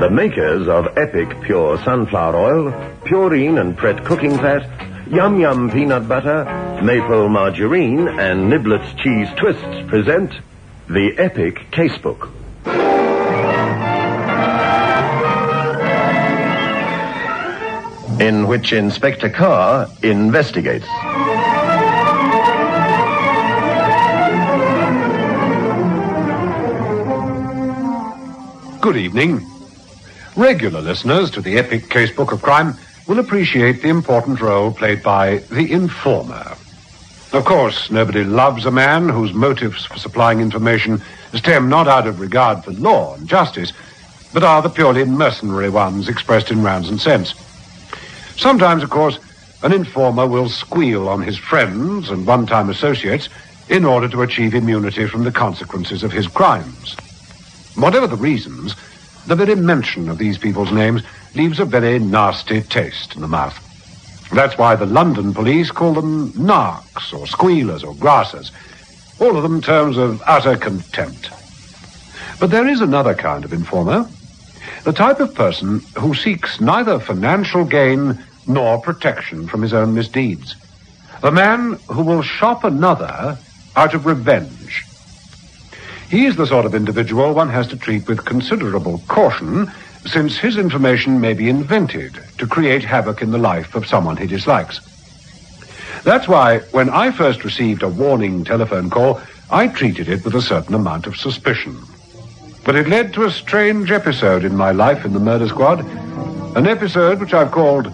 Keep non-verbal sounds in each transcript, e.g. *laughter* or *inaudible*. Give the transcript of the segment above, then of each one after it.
The makers of Epic Pure Sunflower Oil, Purine and Pret Cooking Fat, Yum Yum Peanut Butter, Maple Margarine, and Niblets Cheese Twists present the Epic Casebook. In which Inspector Carr investigates. Good evening. Regular listeners to the epic casebook of crime will appreciate the important role played by the informer. Of course, nobody loves a man whose motives for supplying information stem not out of regard for law and justice, but are the purely mercenary ones expressed in rands and cents. Sometimes, of course, an informer will squeal on his friends and one-time associates in order to achieve immunity from the consequences of his crimes. Whatever the reasons, the very mention of these people's names leaves a very nasty taste in the mouth. That's why the London police call them narcs or squealers or grassers, all of them terms of utter contempt. But there is another kind of informer, the type of person who seeks neither financial gain nor protection from his own misdeeds. The man who will shop another out of revenge. He's the sort of individual one has to treat with considerable caution, since his information may be invented to create havoc in the life of someone he dislikes. That's why, when I first received a warning telephone call, I treated it with a certain amount of suspicion. But it led to a strange episode in my life in the murder squad, an episode which I've called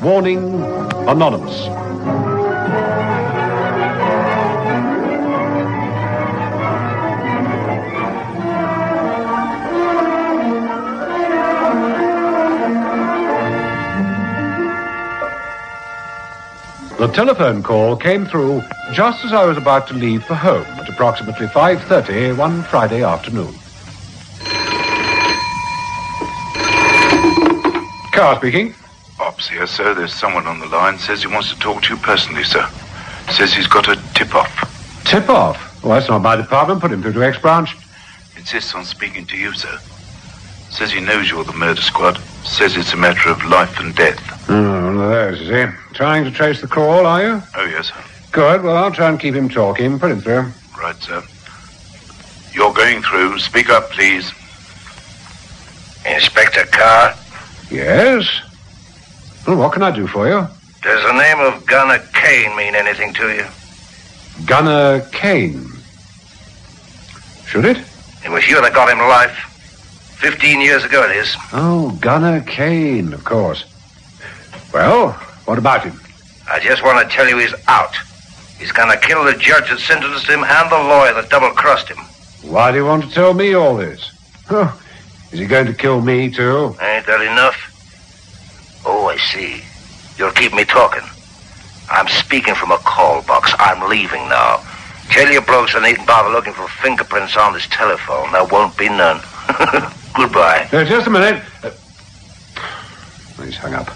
Warning Anonymous. The telephone call came through just as I was about to leave for home at approximately 5.30 one Friday afternoon. Carr speaking. Ops here, sir. There's someone on the line. Says he wants to talk to you personally, sir. Says he's got a tip-off. Tip-off? Well, that's not my department. Put him through to X-Branch. Insists on speaking to you, sir. Says he knows you're the murder squad. Says it's a matter of life and death. Oh, one of those, is he? Trying to trace the call, are you? Oh, yes, sir. Good. Well, I'll try and keep him talking. Put him through. Right, sir. You're going through. Speak up, please. Inspector Carr, Yes? Well, what can I do for you? does the name of Gunner Kane mean anything to you? Gunner Kane. Should it? It was you that got him life. Fifteen years ago it is. Oh, Gunner Kane, of course. Well, what about him? I just want to tell you he's out. He's gonna kill the judge that sentenced him and the lawyer that double-crossed him. Why do you want to tell me all this? Huh. Is he going to kill me, too? Ain't that enough? Oh, I see. You'll keep me talking. I'm speaking from a call box. I'm leaving now. Tell your blokes I needn't bother looking for fingerprints on this telephone. There won't be none. *laughs* Goodbye. Uh, just a minute. Uh, he's hung up.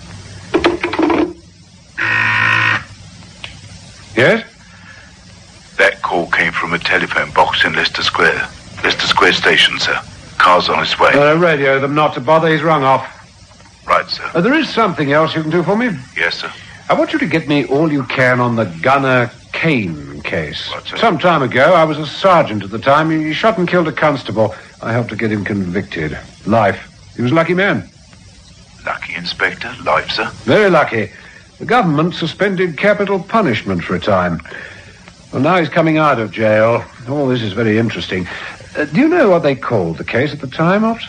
Yes? That call came from a telephone box in Leicester Square. Leicester Square station, sir. Car's on its way. Uh, radio them not to bother. He's rung off. right, sir. Uh, there is something else you can do for me. Yes, sir. I want you to get me all you can on the Gunner Kane case. Some time ago, I was a sergeant at the time. He shot and killed a constable. I helped to get him convicted. Life. He was a lucky man. Lucky Inspector. Life, sir. Very lucky. The government suspended capital punishment for a time. Well, now he's coming out of jail. All this is very interesting. Uh, do you know what they called the case at the time, Ops?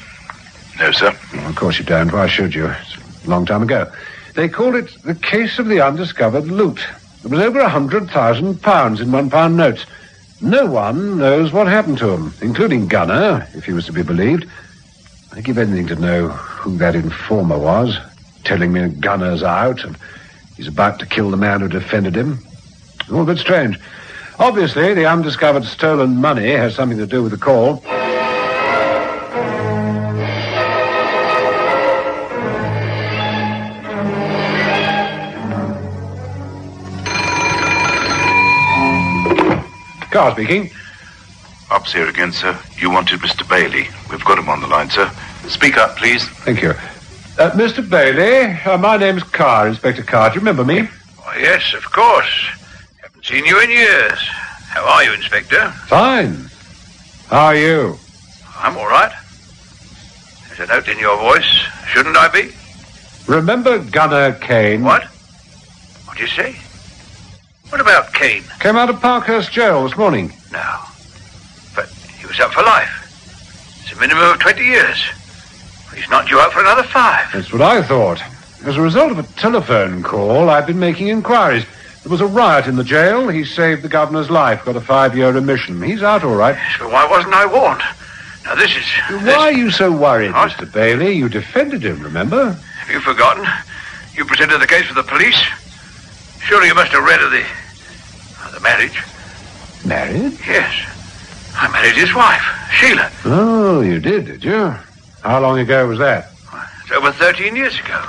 No, sir. Well, of course you don't. Why should you? It's a long time ago. They called it the case of the undiscovered loot. There was over a hundred thousand pounds in one pound notes. No one knows what happened to him, including Gunner, if he was to be believed. I'd give anything to know who that informer was, telling me Gunner's out and he's about to kill the man who defended him. All a bit strange. Obviously, the undiscovered stolen money has something to do with the call. Carr speaking. Ops here again, sir. You wanted Mr. Bailey. We've got him on the line, sir. Speak up, please. Thank you. Uh, Mr. Bailey, uh, my name's Carr, Inspector Carr. Do you remember me? Why, yes, of course. Haven't seen you in years. How are you, Inspector? Fine. How are you? I'm all right. There's a note in your voice. Shouldn't I be? Remember Gunner Kane? What? What'd you say? What about Kane? Came out of Parkhurst jail this morning. No. But he was up for life. It's a minimum of 20 years. He's not due out for another five. That's what I thought. As a result of a telephone call, I've been making inquiries. There was a riot in the jail. He saved the governor's life, got a five-year remission. He's out all right. But why wasn't I warned? Now, this is... Why are you so worried, What? Mr. Bailey? You defended him, remember? Have you forgotten? You presented the case for the police? Surely you must have read of the... marriage. Married? Yes. I married his wife, Sheila. Oh, you did, did you? How long ago was that? It's over 13 years ago.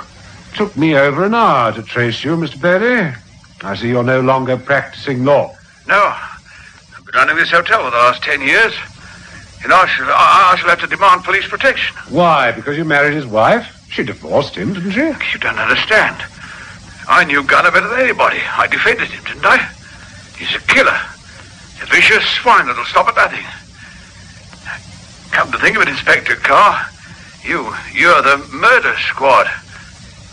Took me over an hour to trace you, Mr. Bailey. I see you're no longer practicing law. No. I've been running this hotel for the last 10 years. And I shall, I, I shall have to demand police protection. Why? Because you married his wife? She divorced him, didn't she? You don't understand. I knew Gunner better than anybody. I defended him, didn't I? He's a killer. A vicious swine that'll stop at nothing. Come to think of it, Inspector Carr, you, you're the murder squad.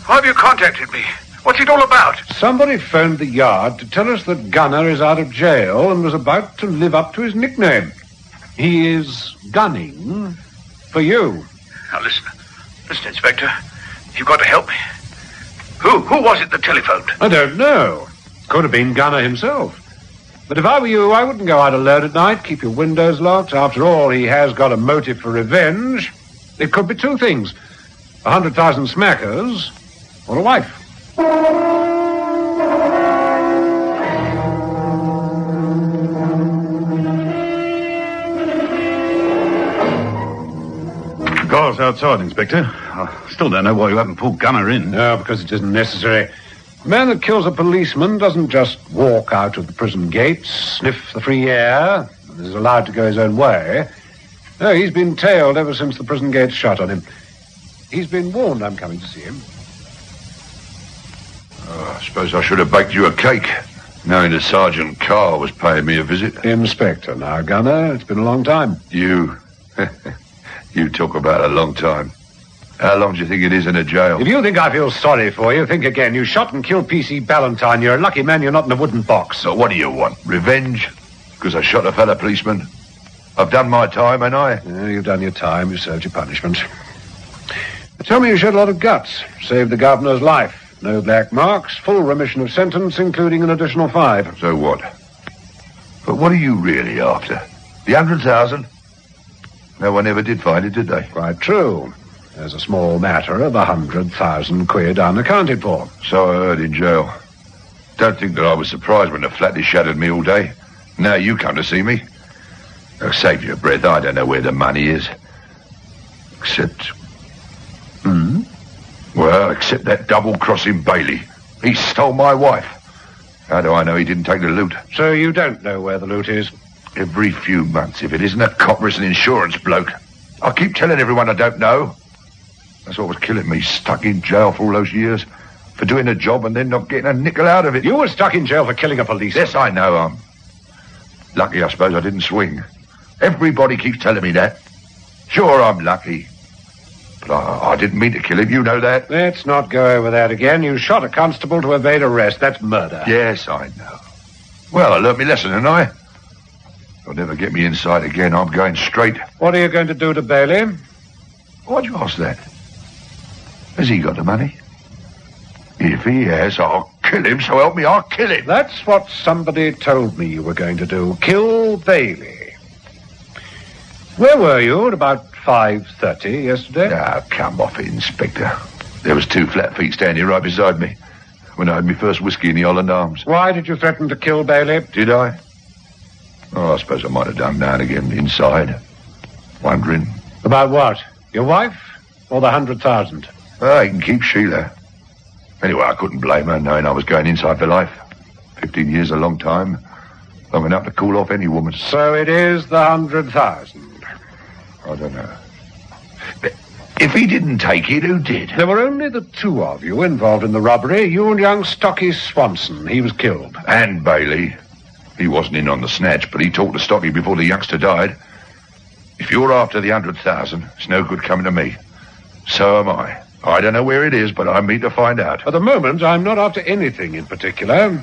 Why have you contacted me? What's it all about? Somebody phoned the yard to tell us that Gunner is out of jail and was about to live up to his nickname. He is gunning for you. Now listen, listen, Inspector. You've got to help me. Who, who was it that telephoned? I don't know. Could have been Gunner himself. But if I were you, I wouldn't go out alone at night. Keep your windows locked. After all, he has got a motive for revenge. It could be two things. A hundred thousand smackers or a wife. Car's outside, Inspector. I still don't know why you haven't pulled Gunner in. No, because it isn't necessary. A man that kills a policeman doesn't just walk out of the prison gates, sniff the free air, and is allowed to go his own way. No, he's been tailed ever since the prison gates shut on him. He's been warned I'm coming to see him. Oh, I suppose I should have baked you a cake, knowing that Sergeant Carr was paying me a visit. Inspector now, Gunner. It's been a long time. You. *laughs* you talk about a long time. How long do you think it is in a jail? If you think I feel sorry for you, think again. You shot and killed P.C. Ballantyne. You're a lucky man you're not in a wooden box. So what do you want? Revenge? Because I shot a fellow policeman? I've done my time, ain't I? Yeah, you've done your time. You served your punishment. Tell me you showed a lot of guts. Saved the governor's life. No black marks. Full remission of sentence, including an additional five. So what? But what are you really after? The hundred thousand? No one ever did find it, did they? Quite true. There's a small matter of a hundred thousand quid unaccounted for. So I heard in jail. Don't think that I was surprised when the flatty shattered me all day. Now you come to see me. Now save your breath. I don't know where the money is. Except. Hmm? Well, except that double-crossing Bailey. He stole my wife. How do I know he didn't take the loot? So you don't know where the loot is? Every few months, if it isn't a copper, it's an insurance bloke. I keep telling everyone I don't know. That's what was killing me, stuck in jail for all those years. For doing a job and then not getting a nickel out of it. You were stuck in jail for killing a policeman. Yes, I know. I'm lucky, I suppose, I didn't swing. Everybody keeps telling me that. Sure, I'm lucky. But I, I didn't mean to kill him. You know that. Let's not go over that again. You shot a constable to evade arrest. That's murder. Yes, I know. Well, I learnt my lesson, didn't I? They'll never get me inside again. I'm going straight. What are you going to do to Bailey? Why'd you ask that? Has he got the money? If he has, I'll kill him. So help me, I'll kill him. That's what somebody told me you were going to do. Kill Bailey. Where were you at about 5.30 yesterday? Now, come off it, Inspector. There was two flat feet standing right beside me when I had my first whiskey in the Holland Arms. Why did you threaten to kill Bailey? Did I? Oh, I suppose I might have done now and again inside. Wondering. About what? Your wife or the hundred thousand? Ah, oh, he can keep Sheila. Anyway, I couldn't blame her knowing I was going inside for life. Fifteen years a long time. Long enough to cool off any woman. So it is the hundred thousand. I don't know. But if he didn't take it, who did? There were only the two of you involved in the robbery. You and young Stocky Swanson. He was killed. And Bailey. He wasn't in on the snatch, but he talked to Stocky before the youngster died. If you're after the hundred thousand, it's no good coming to me. So am I. I don't know where it is, but I mean to find out. At the moment, I'm not after anything in particular.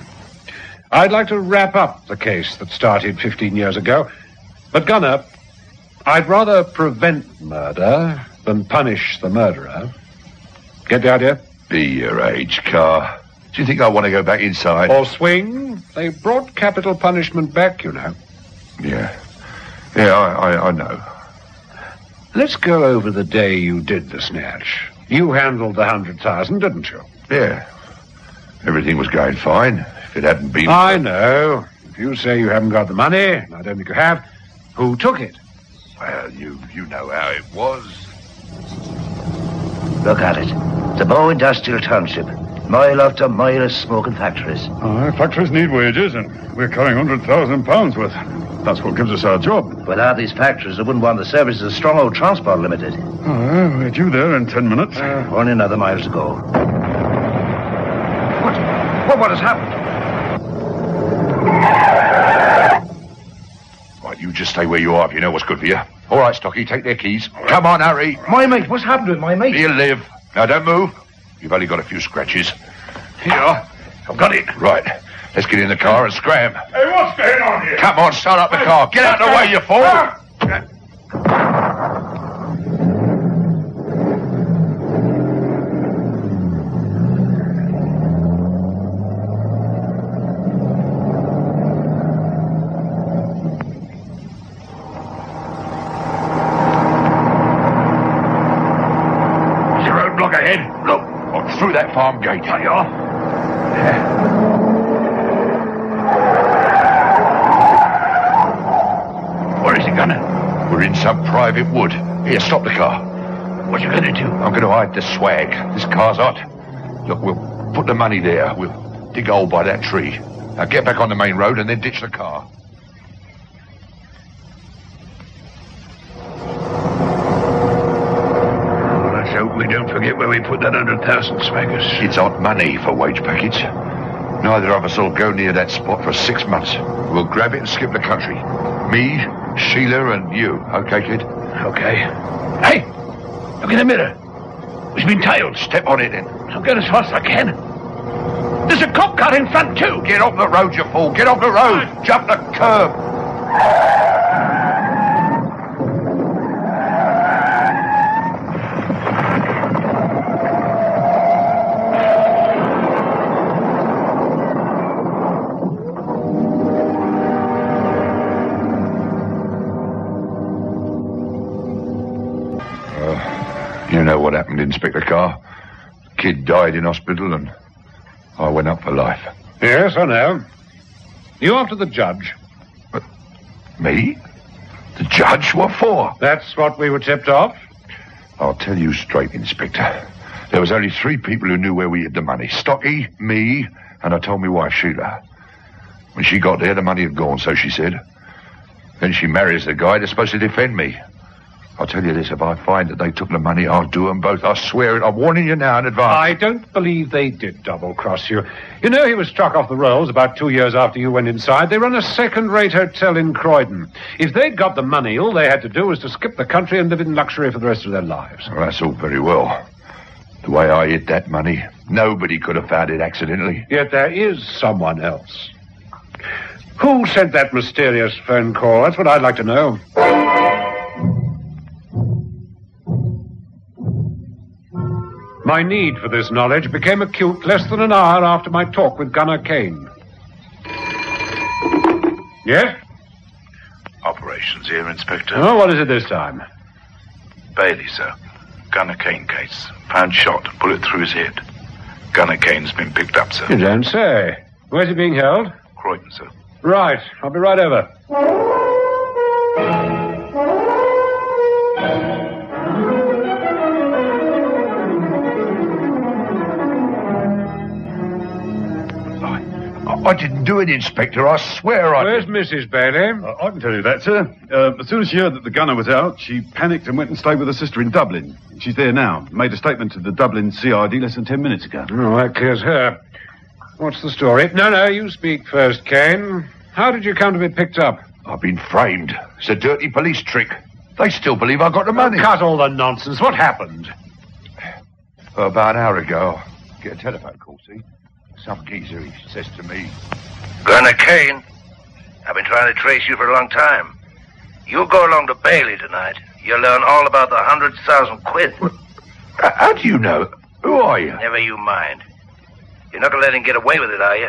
I'd like to wrap up the case that started 15 years ago. But, Gunner, I'd rather prevent murder than punish the murderer. Get the idea? Be your age, Carr. Do you think I want to go back inside? Or swing. They brought capital punishment back, you know. Yeah. Yeah, I, I, I know. Let's go over the day you did the snatch. You handled the hundred thousand, didn't you? Yeah. Everything was going fine. If it hadn't been. I know. If you say you haven't got the money, and I don't think you have, who took it? Well, you, you know how it was. Look at it. The Bow Industrial Township. Mile after mile of smoking factories. Our factories need wages, and we're carrying hundred thousand pounds worth. That's what gives us our job. Without these factories, they wouldn't want the services of Stronghold Transport Limited. Oh, we're due there in ten minutes. Uh, only another mile to go. What? What, what has happened? Right, you just stay where you are if you know what's good for you. All right, Stocky, take their keys. Come on, Harry. My mate, what's happened with my mate? You live. Now, don't move. You've only got a few scratches. Here, I've got it. Right. Let's get in the car and scram. Hey, what's going on here? Come on, start up the car. Get out of the way, you fool. Ah! There's a roadblock ahead. Look, oh, through that farm gate. There you are. Where is it, Gunner? We're in some private wood. Here, stop the car. What you gonna do? I'm gonna hide the swag. This car's hot. Look, we'll put the money there. We'll dig a hole by that tree. Now get back on the main road and then ditch the car. Let's hope we don't forget where we put that hundred It's hot money for wage package. Neither of us will go near that spot for six months. We'll grab it and skip the country. Me, Sheila, and you. Okay, kid? Okay. Hey, look in the mirror. We've been tailed. Step on it then. I'll get as fast as I can. There's a cop car in front too. Get off the road, you fool. Get off the road. Jump the curb. Inspector Carr. Kid died in hospital and I went up for life. Yes, I know. You after the judge. But Me? The judge? What for? That's what we were tipped off. I'll tell you straight, Inspector. There was only three people who knew where we hid the money. Stocky, me, and I told my wife, Sheila. When she got there, the money had gone, so she said. Then she marries the guy that's supposed to defend me. I'll tell you this, if I find that they took the money, I'll do them both. I swear it. I'm warning you now in advance. I don't believe they did double cross you. You know he was struck off the rolls about two years after you went inside. They run a second rate hotel in Croydon. If they'd got the money, all they had to do was to skip the country and live in luxury for the rest of their lives. Well, that's all very well. The way I hid that money, nobody could have found it accidentally. Yet there is someone else. Who sent that mysterious phone call? That's what I'd like to know. My need for this knowledge became acute less than an hour after my talk with Gunner Kane. Yes? Operations here, Inspector. Oh, what is it this time? Bailey, sir. Gunner Kane case. Found shot, bullet through his head. Gunner Kane's been picked up, sir. You don't say. Where's he being held? Croydon, sir. Right. I'll be right over. I, I didn't do it, Inspector. I swear I Where's Mrs. Bailey? Uh, I can tell you that, sir. Uh, as soon as she heard that the gunner was out, she panicked and went and stayed with her sister in Dublin. She's there now. Made a statement to the Dublin CID less than ten minutes ago. Oh, that clears her. What's the story? No, no, you speak first, Kane. How did you come to be picked up? I've been framed. It's a dirty police trick. They still believe I got the money. Cut all the nonsense. What happened? About an hour ago, I get a telephone call, see? Some geezer, he says to me, Gunner Kane, I've been trying to trace you for a long time. You go along to Bailey tonight. You'll learn all about the hundred thousand quid. "H- How do you know? Who are you? Never you mind. You're not gonna let him get away with it, are you?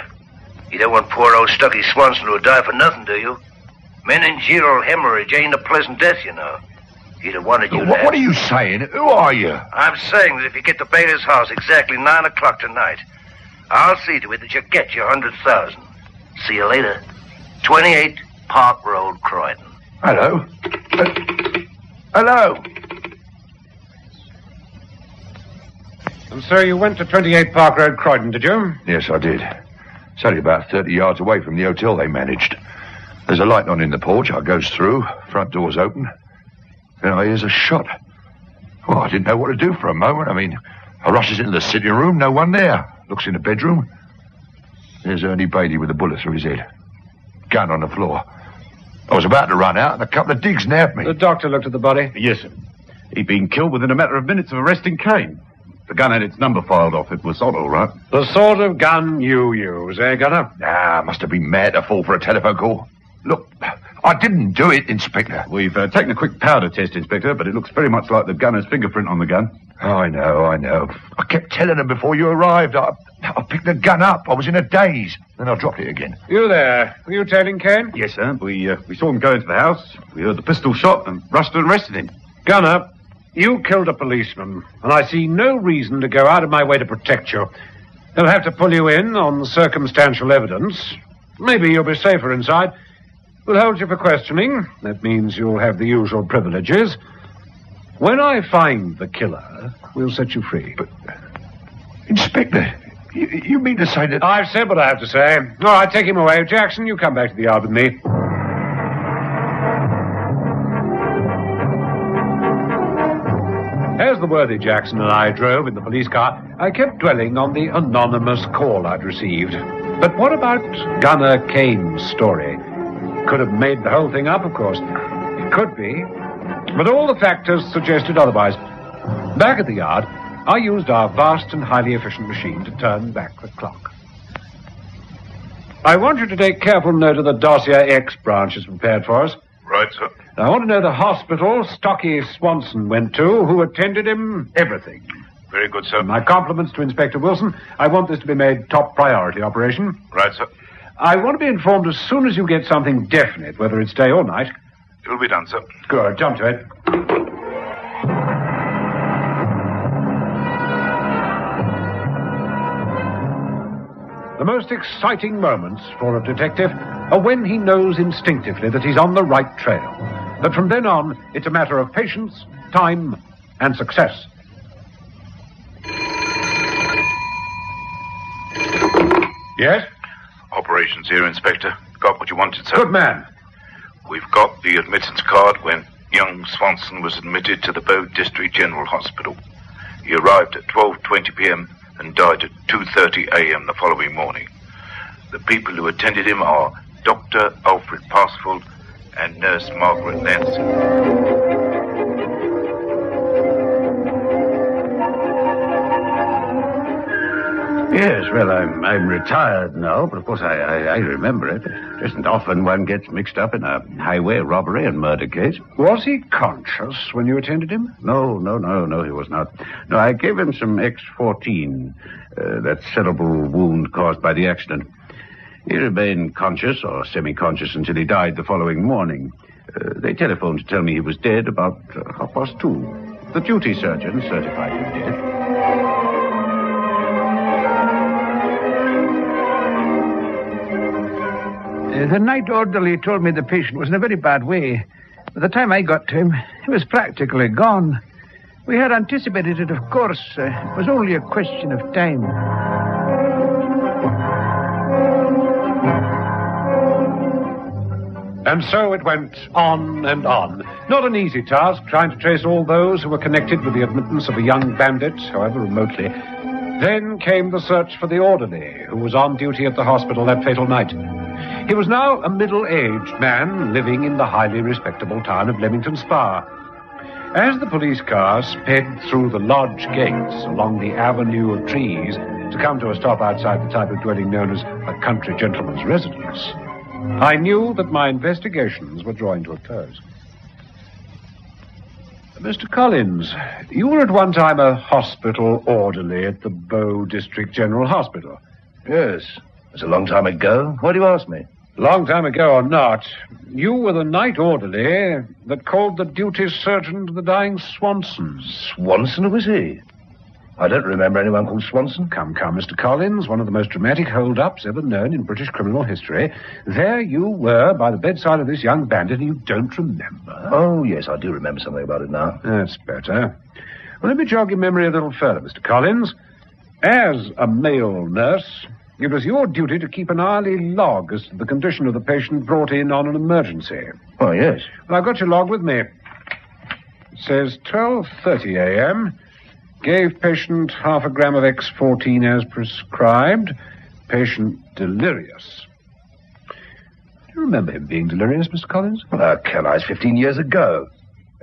You don't want poor old Stocky Swanson to die for nothing, do you? Meningeal hemorrhage ain't a pleasant death, you know. He'd have wanted you What, what are you saying? Who are you? I'm saying that if you get to Bailey's house exactly nine o'clock tonight, I'll see to it that you get your hundred thousand. See you later. Twenty-eight Park Road, Croydon. Hello? Uh, hello? And so you went to 28 Park Road, Croydon, did you? Yes, I did. It's only about 30 yards away from the hotel they managed. There's a light on in the porch. I goes through. Front door's open. Then I hears a shot. Well, I didn't know what to do for a moment. I mean, I rushes into the sitting room. No one there. Looks in the bedroom. There's Ernie Bailey with a bullet through his head. Gun on the floor. I was about to run out, and a couple of digs nabbed me. The doctor looked at the body. Yes, sir. He'd been killed within a matter of minutes of arresting Kane. The gun had its number filed off. It was odd, all right. The sort of gun you use, eh, Gunner? Ah, must have been mad to fall for a telephone call. Look, I didn't do it, Inspector. We've uh, taken a quick powder test, Inspector, but it looks very much like the gunner's fingerprint on the gun. Oh, I know, I know. I kept telling them before you arrived. I, I picked the gun up. I was in a daze. Then I dropped it again. You there. Were you tailing Kane? Yes, sir. We uh, we saw him go into the house. We heard the pistol shot and rushed and arrested him. Gunner, you killed a policeman, and I see no reason to go out of my way to protect you. They'll have to pull you in on circumstantial evidence. Maybe you'll be safer inside. We'll hold you for questioning. That means you'll have the usual privileges. When I find the killer, we'll set you free. But Inspector, you, you mean to say that... I've said what I have to say. All right, take him away. Jackson, you come back to the yard with me. As the worthy Jackson and I drove in the police car, I kept dwelling on the anonymous call I'd received. But what about Gunner Kane's story? Could have made the whole thing up, of course. It could be. But all the factors suggested otherwise. Back at the yard, I used our vast and highly efficient machine to turn back the clock. I want you to take careful note of the dossier X branch is prepared for us. Right, sir. I want to know the hospital Stocky Swanson went to, who attended him, everything. Very good, sir. My compliments to Inspector Wilson. I want this to be made top priority operation. Right, sir. I want to be informed as soon as you get something definite, whether it's day or night. It'll be done, sir. Good, jump to it. The most exciting moments for a detective are when he knows instinctively that he's on the right trail. That from then on, it's a matter of patience, time, and success. Yes? Operations here, Inspector. Got what you wanted, sir. Good man. We've got the admittance card when young Swanson was admitted to the Bow District General Hospital. He arrived at 12.20 p.m. and died at 2.30 a.m. the following morning. The people who attended him are Dr. Alfred Parsifal and Nurse Margaret Nancy. Yes, well, I'm I'm retired now, but of course I, I, I remember it. It isn't often one gets mixed up in a highway robbery and murder case. Was he conscious when you attended him? No, no, no, no, he was not. No, I gave him some X14, uh, that cerebral wound caused by the accident. He remained conscious or semi-conscious until he died the following morning. Uh, they telephoned to tell me he was dead about uh, half past two. The duty surgeon certified him dead. The night orderly told me the patient was in a very bad way. By the time I got to him, he was practically gone. We had anticipated it, of course. Uh, it was only a question of time. And so it went on and on. Not an easy task trying to trace all those who were connected with the admittance of a young bandit, however remotely. Then came the search for the orderly who was on duty at the hospital that fatal night. He was now a middle-aged man living in the highly respectable town of Leamington Spa. As the police car sped through the lodge gates along the avenue of trees to come to a stop outside the type of dwelling known as a country gentleman's residence, I knew that my investigations were drawing to a close. Mr. Collins, you were at one time a hospital orderly at the Bow District General Hospital. Yes. It was a long time ago. Why do you ask me? Long time ago or not, you were the night orderly that called the duty surgeon to the dying Swanson. Swanson, who was he? I don't remember anyone called Swanson. Come, come, Mr. Collins, one of the most dramatic hold-ups ever known in British criminal history. There you were by the bedside of this young bandit and you don't remember. Oh, yes, I do remember something about it now. That's better. Well, let me jog your memory a little further, Mr. Collins. As a male nurse, it was your duty to keep an hourly log as to the condition of the patient brought in on an emergency. Oh, yes. Well, I've got your log with me. It says 12.30 a.m. Gave patient half a gram of X14 as prescribed. Patient delirious. Do you remember him being delirious, Mr. Collins? Well, can I? It's 15 years ago.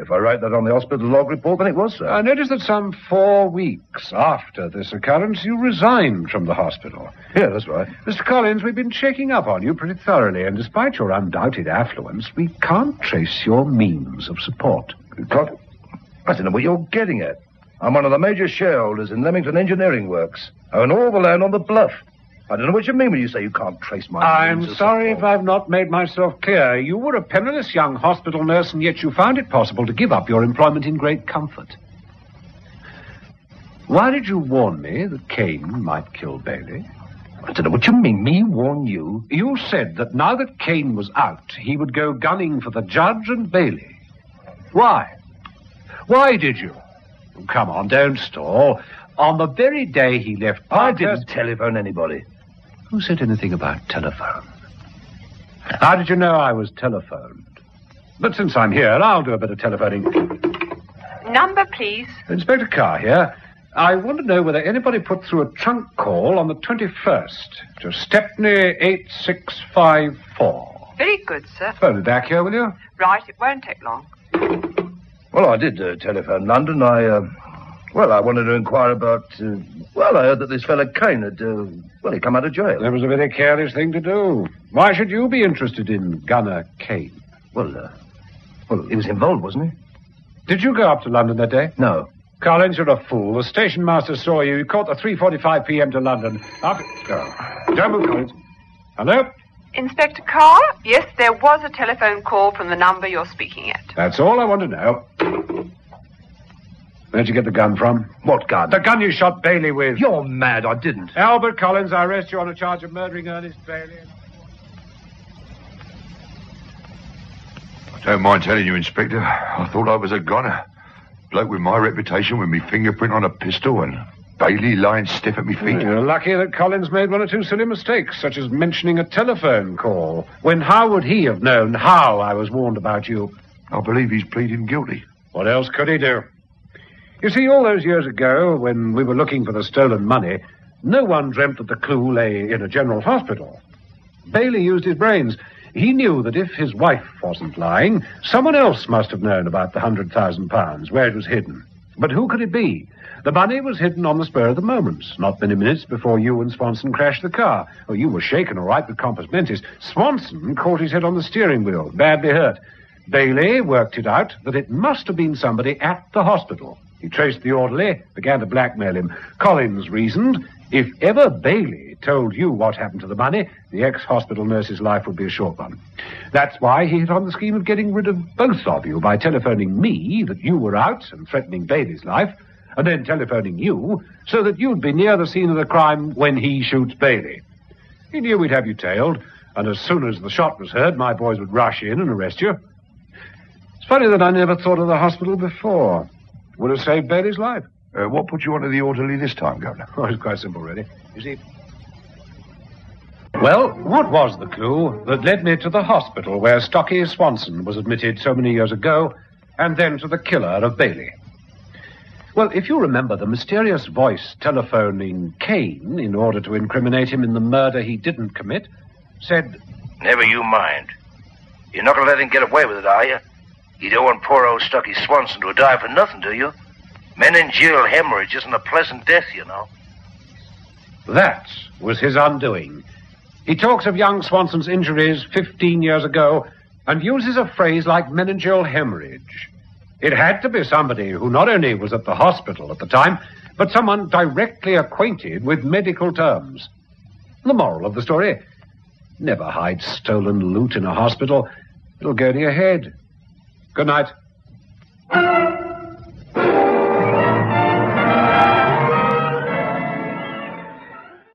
If I write that on the hospital log report, then it was so. I noticed that some four weeks after this occurrence, you resigned from the hospital. Yeah, that's right. Mr. Collins, we've been checking up on you pretty thoroughly, and despite your undoubted affluence, we can't trace your means of support. Can't... I don't know what you're getting at. I'm one of the major shareholders in Leamington Engineering Works. I own all the land on the bluff. I don't know what you mean when you say you can't trace my I'm sorry if. I've not made myself clear. You were a penniless young hospital nurse, and yet you found it possible to give up your employment in great comfort. Why did you warn me that Kane might kill Bailey? I don't know what you mean. Me warn you? You said that now that Kane was out, he would go gunning for the judge and Bailey. Why? Why did you? Oh, Come on, don't stall. On the very day he left I didn't telephone anybody. Who said anything about telephone? How did you know I was telephoned? But since I'm here, I'll do a bit of telephoning. Number, please. Inspector Carr here. I want to know whether anybody put through a trunk call on the 21st to Stepney 8654. Very good, sir. Phone it back here, will you? Right, it won't take long. Well, I did uh, telephone London. I, uh, well, I wanted to inquire about, uh, well, I heard that this fellow Kane had, uh, well, he come out of jail. That was a very careless thing to do. Why should you be interested in Gunner Kane? Well, uh, well, he was involved, wasn't he? Did you go up to London that day? No. Collins, you're a fool. The station master saw you. You caught the 3.45 p.m. to London. Up... Go. Don't move, Collins. Hello? Inspector Carr? Yes, there was a telephone call from the number you're speaking at. That's all I want to know. Where'd you get the gun from? What gun? The gun you shot Bailey with. You're mad. I didn't. Albert Collins, I arrest you on a charge of murdering Ernest Bailey. I don't mind telling you, Inspector. I thought I was a goner. Bloke with my reputation with me fingerprint on a pistol and Bailey lying stiff at me feet. You're lucky that Collins made one or two silly mistakes, such as mentioning a telephone call. When how would he have known how I was warned about you? I believe he's pleading guilty. What else could he do? You see, all those years ago, when we were looking for the stolen money, no one dreamt that the clue lay in a general hospital. Bailey used his brains. He knew that if his wife wasn't lying, someone else must have known about the hundred thousand pounds, where it was hidden. But who could it be? The money was hidden on the spur of the moment, not many minutes before you and Swanson crashed the car. Oh, you were shaken, all right, with compos mentis. Swanson caught his head on the steering wheel, badly hurt. Bailey worked it out that it must have been somebody at the hospital. He traced the orderly, began to blackmail him. Collins reasoned if ever Bailey told you what happened to the money, the ex-hospital nurse's life would be a short one. That's why he hit on the scheme of getting rid of both of you by telephoning me that you were out and threatening Bailey's life, and then telephoning you so that you'd be near the scene of the crime when he shoots Bailey. He knew we'd have you tailed, and as soon as the shot was heard, my boys would rush in and arrest you. It's funny that I never thought of the hospital before. Would have saved Bailey's life. Uh, what put you onto the orderly this time, Governor? *laughs* Oh, it's quite simple, really. You see, Well, what was the clue that led me to the hospital where Stocky Swanson was admitted so many years ago, and then to the killer of Bailey? Well, if you remember the mysterious voice telephoning Kane in order to incriminate him in the murder he didn't commit, said, Never you mind. You're not going to let him get away with it, are you? You don't want poor old Stocky Swanson to die for nothing, do you? Meningeal hemorrhage isn't a pleasant death, you know. That was his undoing. He talks of young Swanson's injuries 15 years ago and uses a phrase like meningeal hemorrhage. It had to be somebody who not only was at the hospital at the time, but someone directly acquainted with medical terms. The moral of the story never hide stolen loot in a hospital. It'll go to your head. Good night.